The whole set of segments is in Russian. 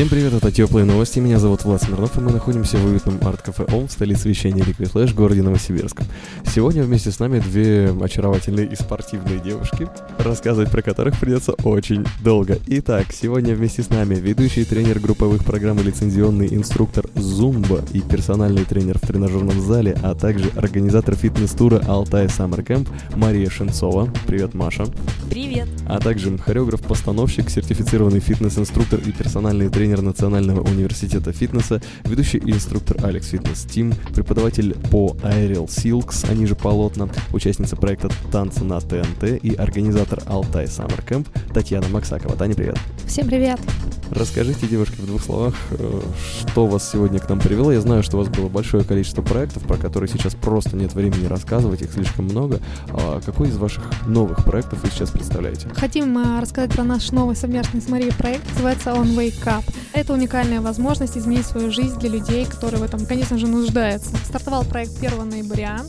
Всем привет, это Теплые новости, меня зовут Влад Смирнов, и мы находимся в уютном арт-кафе ОМ в столице вещания Liquid Flash, городе Новосибирском. Сегодня вместе с нами две очаровательные и спортивные девушки, рассказывать про которых придется очень долго. Итак, сегодня вместе с нами ведущий тренер групповых программ и лицензионный инструктор Зумба и персональный тренер в тренажерном зале, а также организатор фитнес-тура Алтай Summer Camp Мария Шенцова. Привет, Маша. Привет. А также хореограф-постановщик, сертифицированный фитнес-инструктор и персональный тренер Национального университета фитнеса, ведущий инструктор Алекс Фитнес Тим, преподаватель по Aerial Silks, они же полотна, участница проекта «Танцы на ТНТ» и организатор Алтай Summer Camp Татьяна Максакова. Таня, привет. Всем привет. Расскажите, девушки, в двух словах, э, что вас сегодня к нам привело. Я знаю, что у вас было большое количество проектов, про которые сейчас просто нет времени рассказывать, их слишком много. А какой из ваших новых проектов вы сейчас представляете? Хотим э, рассказать про наш новый совместный с Марией проект, называется On Wake Up. Это уникальная возможность изменить свою жизнь для людей, которые в этом, конечно же, нуждаются. Стартовал проект 1 ноября,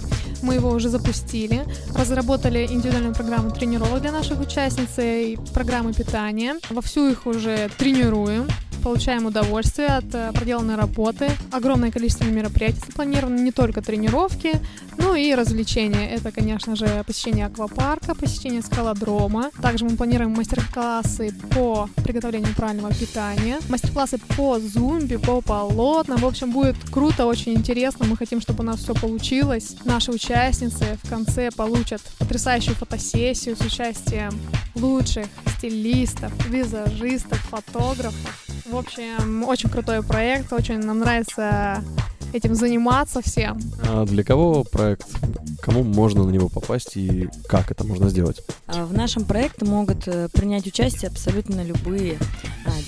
мы его уже запустили, разработали индивидуальную программу тренировок для наших участниц и программы питания. Вовсю их уже тренируем получаем удовольствие от э, проделанной работы. Огромное количество мероприятий запланировано, не только тренировки, ну и развлечения. Это, конечно же, посещение аквапарка, посещение скалодрома. Также мы планируем мастер-классы по приготовлению правильного питания, мастер-классы по зумби, по полотнам. В общем, будет круто, очень интересно. Мы хотим, чтобы у нас все получилось. Наши участницы в конце получат потрясающую фотосессию с участием лучших стилистов, визажистов, фотографов. В общем, очень крутой проект, очень нам нравится этим заниматься всем. А для кого проект? Кому можно на него попасть и как это можно сделать? А, в нашем проекте могут э, принять участие абсолютно любые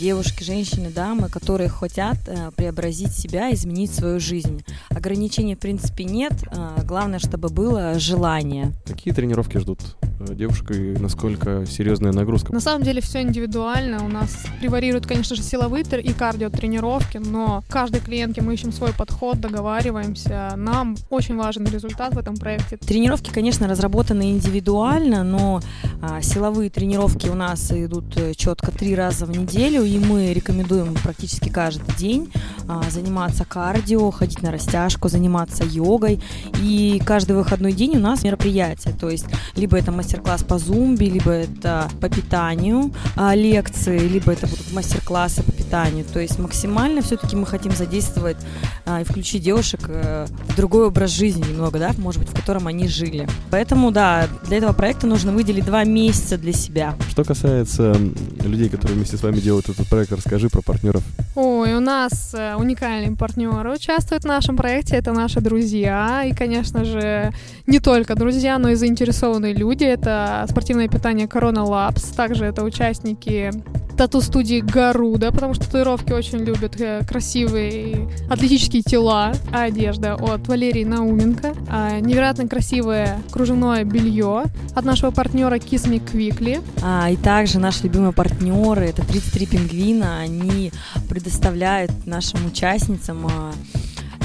девушки, женщины, дамы, которые хотят э, преобразить себя, изменить свою жизнь. Ограничений, в принципе, нет. А, главное, чтобы было желание. Какие тренировки ждут э, девушек и насколько серьезная нагрузка? На самом деле все индивидуально. У нас преварируют, конечно же, силовые и кардио тренировки, но каждой клиентке мы ищем свой подход, договариваемся. Нам очень важен результат в этом проекте. Тренировки, конечно, разработаны индивидуально, но а, силовые тренировки у нас идут э, четко три раза в неделю, и мы рекомендуем практически каждый день а, заниматься кардио, ходить на растяжку, заниматься йогой. И каждый выходной день у нас мероприятие, то есть либо это мастер-класс по зумби, либо это по питанию а, лекции, либо это будут мастер-классы по питанию. То есть максимально все-таки мы хотим задействовать а, и включить девушек э, в другой образ жизни немного, да, может быть, в котором они жили. Поэтому, да, для этого проекта нужно выделить два месяца для себя. Что касается людей, которые вместе с вами делают этот проект, расскажи про партнеров. Ой, у нас э, уникальные партнеры участвуют в нашем проекте, это наши друзья, и, конечно же, не только друзья, но и заинтересованные люди. Это спортивное питание Corona Labs, также это участники тату-студии Гаруда, потому что татуировки очень любят э, красивые атлетические тела, а одежда от Валерии Науменко, а невероятно красивое кружевное белье от нашего партнера Kiss Me Quickly. А, и также наши любимые партнеры, это 33 пингвина, они предоставляют нашим участницам а,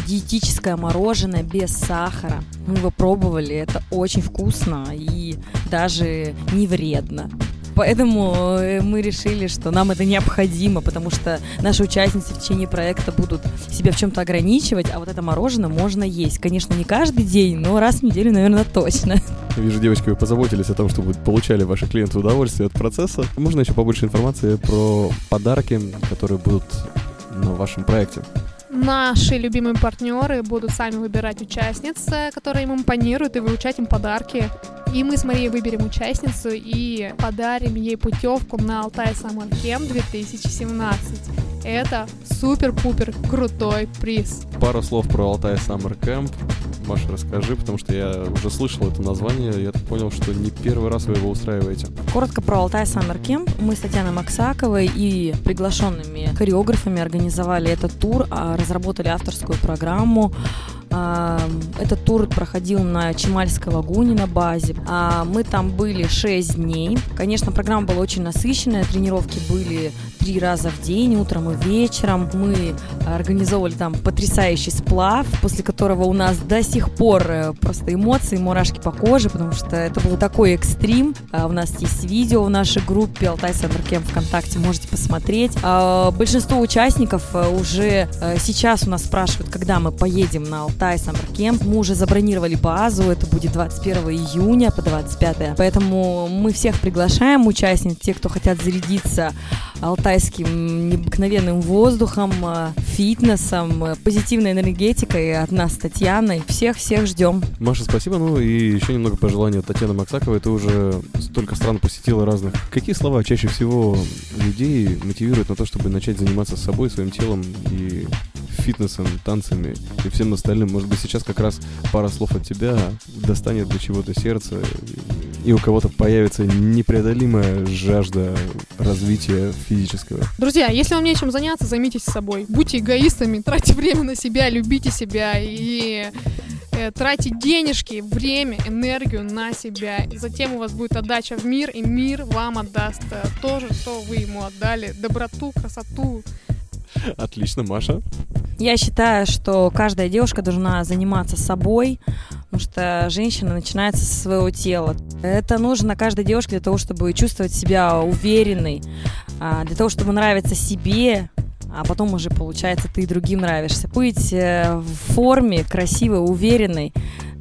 диетическое мороженое без сахара. Мы его пробовали, это очень вкусно и даже не вредно. Поэтому э, мы решили, что нам это необходимо, потому что наши участницы в течение проекта будут себя в чем-то ограничивать, а вот это мороженое можно есть. Конечно, не каждый день, но раз в неделю, наверное, точно. Вижу, девочки, вы позаботились о том, чтобы получали ваши клиенты удовольствие от процесса. Можно еще побольше информации про подарки, которые будут на вашем проекте? Наши любимые партнеры будут сами выбирать участниц, которые им импонируют, и вручать им подарки. И мы с Марией выберем участницу и подарим ей путевку на Алтай Summer Camp 2017. Это супер-пупер крутой приз. Пару слов про Алтай Summer Camp. Маша, расскажи, потому что я уже слышал это название, я так понял, что не первый раз вы его устраиваете. Коротко про Алтай Summer Camp. Мы с Татьяной Максаковой и приглашенными хореографами организовали этот тур, а разработали авторскую программу Этот тур проходил на Чемальской лагуне на базе. А, Мы там были 6 дней. Конечно, программа была очень насыщенная, тренировки были три раза в день, утром и вечером. Мы организовывали там потрясающий сплав, после которого у нас до сих пор э, просто эмоции, мурашки по коже, потому что это был такой экстрим. А, У нас есть видео в нашей группе Алтай Сандер Кемп ВКонтакте, можете посмотреть. А, Большинство участников э, уже э, сейчас у нас спрашивают, когда мы поедем на Алтай Саммер Кемп. Мы уже забронировали базу, это будет 21 июня по 25. Поэтому мы всех приглашаем участниц, те, кто хотят зарядиться алтайским необыкновенным воздухом, э, фитнесом, э, позитивной энергетикой от нас с Татьяной. Всех-всех ждем. Маша, спасибо. Ну и еще немного пожеланий от Татьяны Максаковой. Ты уже столько стран посетила разных. Какие слова чаще всего людей мотивируют на то, чтобы начать заниматься собой, своим телом и фитнесом, танцами и всем остальным? Может быть, сейчас как раз пара слов от тебя достанет до чего-то сердце, и у кого-то появится непреодолимая жажда развития физического. Друзья, если вам нечем заняться, займитесь собой. Будьте эгоистами, тратьте время на себя, любите себя и э, тратьте денежки, время, энергию на себя. И затем у вас будет отдача в мир, и мир вам отдаст то же, что вы ему отдали. Доброту, красоту. Отлично, Маша. Я считаю, что каждая девушка должна заниматься собой, потому что женщина начинается со своего тела. Это нужно каждой девушке для того, чтобы чувствовать себя уверенной, а, для того, чтобы нравиться себе, а потом уже, получается, ты и другим нравишься. Быть э, в форме, красивой, уверенной,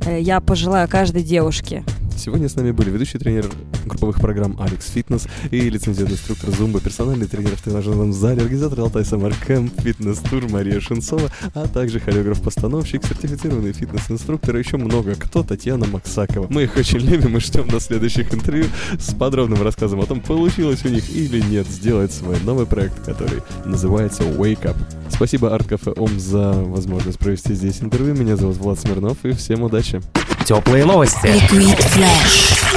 э, я пожелаю каждой девушке. Сегодня с нами были ведущий тренер групповых программ Алекс Фитнес и лицензионный инструктор Зумба, персональный тренер в тренажерном зале, организатор Алтай Самар Кэмп, фитнес-тур Мария Шинцова, а также хореограф-постановщик, сертифицированный фитнес-инструктор и еще много кто Татьяна Максакова. Мы их очень любим и ждем до следующих интервью с подробным рассказом о том, получилось у них или нет сделать свой новый проект, который называется Wake Up. Спасибо Арт Кафе Ом за возможность провести здесь интервью. Меня зовут Влад Смирнов и всем удачи. Теплые новости. Liquid Flash.